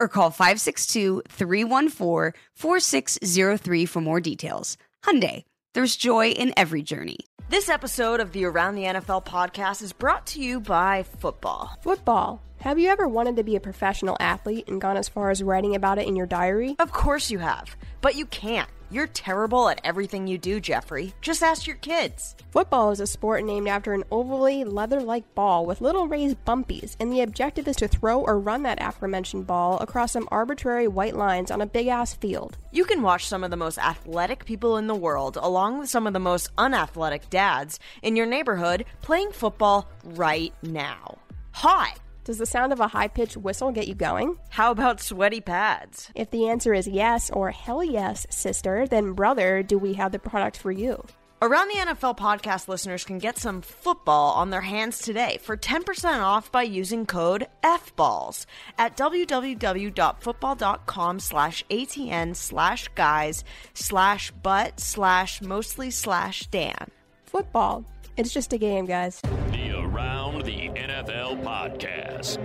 or call 562-314-4603 for more details. Hyundai, there's joy in every journey. This episode of the Around the NFL podcast is brought to you by football. Football. Have you ever wanted to be a professional athlete and gone as far as writing about it in your diary? Of course you have, but you can't. You're terrible at everything you do, Jeffrey. Just ask your kids. Football is a sport named after an ovally, leather like ball with little raised bumpies, and the objective is to throw or run that aforementioned ball across some arbitrary white lines on a big ass field. You can watch some of the most athletic people in the world, along with some of the most unathletic dads, in your neighborhood playing football right now. Hi! Does the sound of a high pitched whistle get you going? How about sweaty pads? If the answer is yes or hell yes, sister, then brother, do we have the product for you? Around the NFL podcast listeners can get some football on their hands today for 10% off by using code FBALLS at www.football.com slash ATN slash guys slash butt slash mostly slash Dan. Football. It's just a game, guys. The Around the NFL podcast.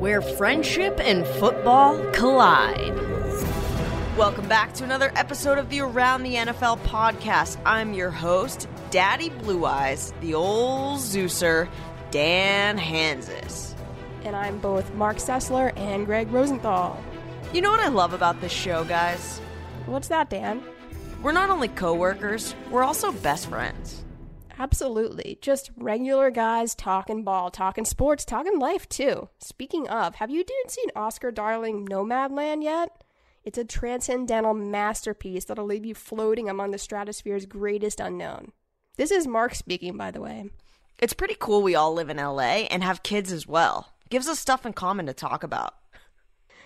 Where friendship and football collide. Welcome back to another episode of the Around the NFL podcast. I'm your host, Daddy Blue Eyes, the old Zeuser, Dan Hanzus. And I'm both Marc Sessler and Greg Rosenthal. You know what I love about this show, guys? What's that, Dan? We're not only coworkers, we're also best friends. Absolutely. Just regular guys talking ball, talking sports, talking life too. Speaking of, have you seen Oscar Darling Nomadland yet? It's a transcendental masterpiece that'll leave you floating among the stratosphere's greatest unknown. This is Mark speaking, by the way. It's pretty cool we all live in LA and have kids as well. Gives us stuff in common to talk about.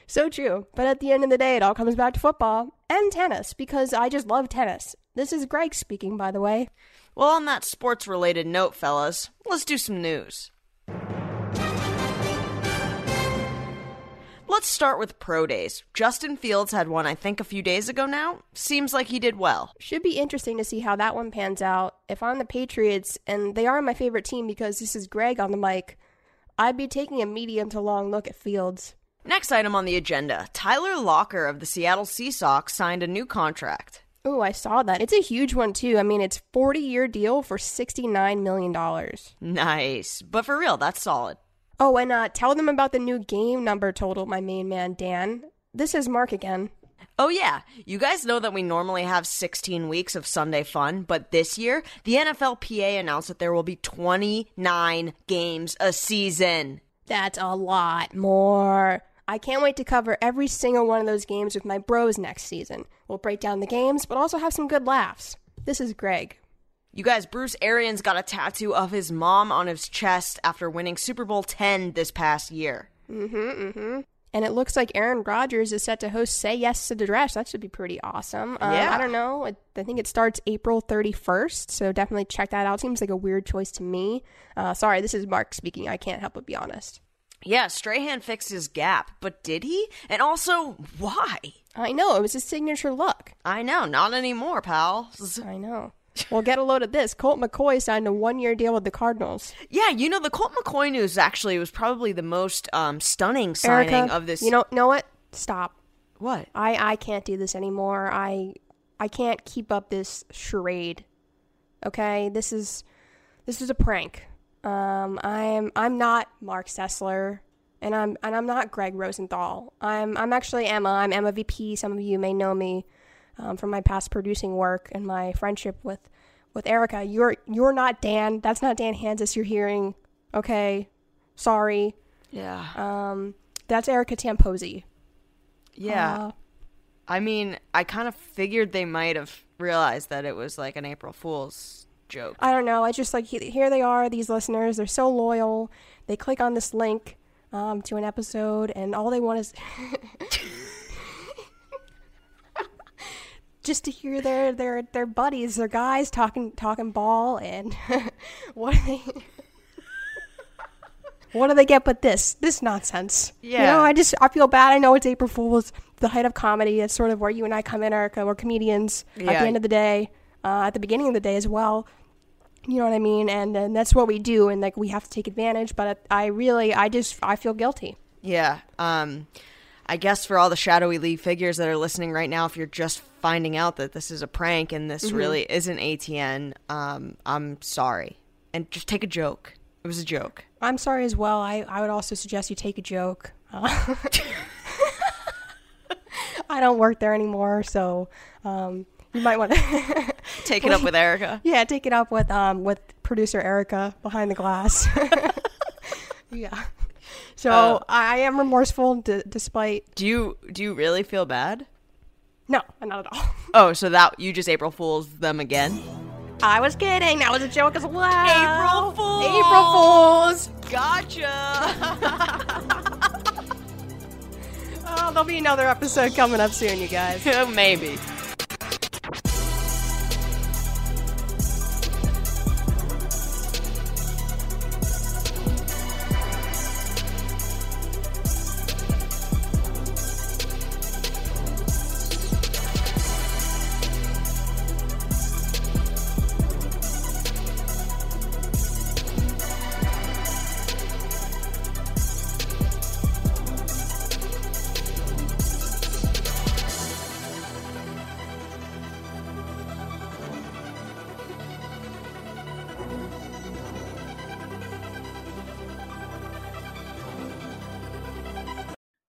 So true. But at the end of the day, it all comes back to football and tennis because I just love tennis. This is Greg speaking, by the way. Well, on that sports related note, fellas, let's do some news. Let's start with pro days. Justin Fields had one, I think, a few days ago now. Seems like he did well. Should be interesting to see how that one pans out. If I'm the Patriots, and they are my favorite team because this is Greg on the mic, I'd be taking a medium to long look at Fields. Next item on the agenda Tyler Lockett of the Seattle Seahawks signed a new contract. Oh, I saw that. It's a huge one too. I mean, it's 40 year deal for 69 million dollars. Nice. But for real, that's solid. Oh, and uh, tell them about the new game number total, my main man Dan. This is Mark again. Oh, yeah. You guys know that we normally have 16 weeks of Sunday fun, but this year, the NFLPA announced that there will be 29 games a season. That's a lot more. I can't wait to cover every single one of those games with my bros next season. We'll break down the games, but also have some good laughs. This is Greg. You guys, Bruce Arians got a tattoo of his mom on his chest after winning Super Bowl 10 this past year. Mm-hmm, mm-hmm. And it looks like Aaron Rodgers is set to host Say Yes to the Dress. That should be pretty awesome. Um, Yeah. I don't know. I I think it starts April 31st. So definitely check that out. Seems like a weird choice to me. Uh, sorry, this is Mark speaking. I can't help but be honest. Yeah, Strahan fixed his gap, but did he? And also, why? I know. It was his signature look. I know, not anymore, pals. I know. Well, get a load of this. Colt McCoy signed a one year deal with the Cardinals. Yeah, you know the Colt McCoy news actually was probably the most um, stunning signing Erica, of this. You know, know what? Stop. what? I I can't do this anymore. I I can't keep up this charade. Okay, this is this is a prank. Um, I'm I'm not Marc Sessler, and I'm and I'm not Greg Rosenthal. I'm I'm actually Emma. I'm Emma VP. Some of you may know me um, from my past producing work and my friendship with with Erica. You're you're not Dan. That's not Dan Hanzus. You're hearing. Okay, sorry. Yeah, Um, that's Erica Tamposi. yeah. Uh, I mean, I kind of figured they might have realized that it was like an April Fool's joke. I don't know. I just like he- here they are, these listeners. They're so loyal. They click on this link um, to an episode, and all they want is just to hear their their their buddies, their guys talking talking ball, and what do they? What do they get but this? This nonsense. You Yeah. know, I just I feel bad. I know it's April Fool's, the height of comedy. It's sort of where you and I come in, Erica. We're comedians at the end of the day, uh, at the beginning of the day as well. You know what I mean? And and that's what we do, and like we have to take advantage. But I really, I just, I feel guilty. Yeah. Um, I guess for all the shadowy league figures that are listening right now, if you're just finding out that this is a prank and this Mm-hmm. really isn't ATN, um, I'm sorry. And just take a joke. It was a joke. I'm sorry as well. I, I would also suggest you take a joke. Uh, I don't work there anymore, so um, you might want to, Take it up with Erica. yeah, take it up with um with producer Erica behind the glass. yeah. So Uh, I am remorseful, d- despite Do you do you really feel bad? no, not at all. Oh, so that you just April Fools them again? I was kidding. That was a joke as well. April Fools! April Fools. Gotcha. Oh, there'll be another episode coming up soon, you guys. Maybe.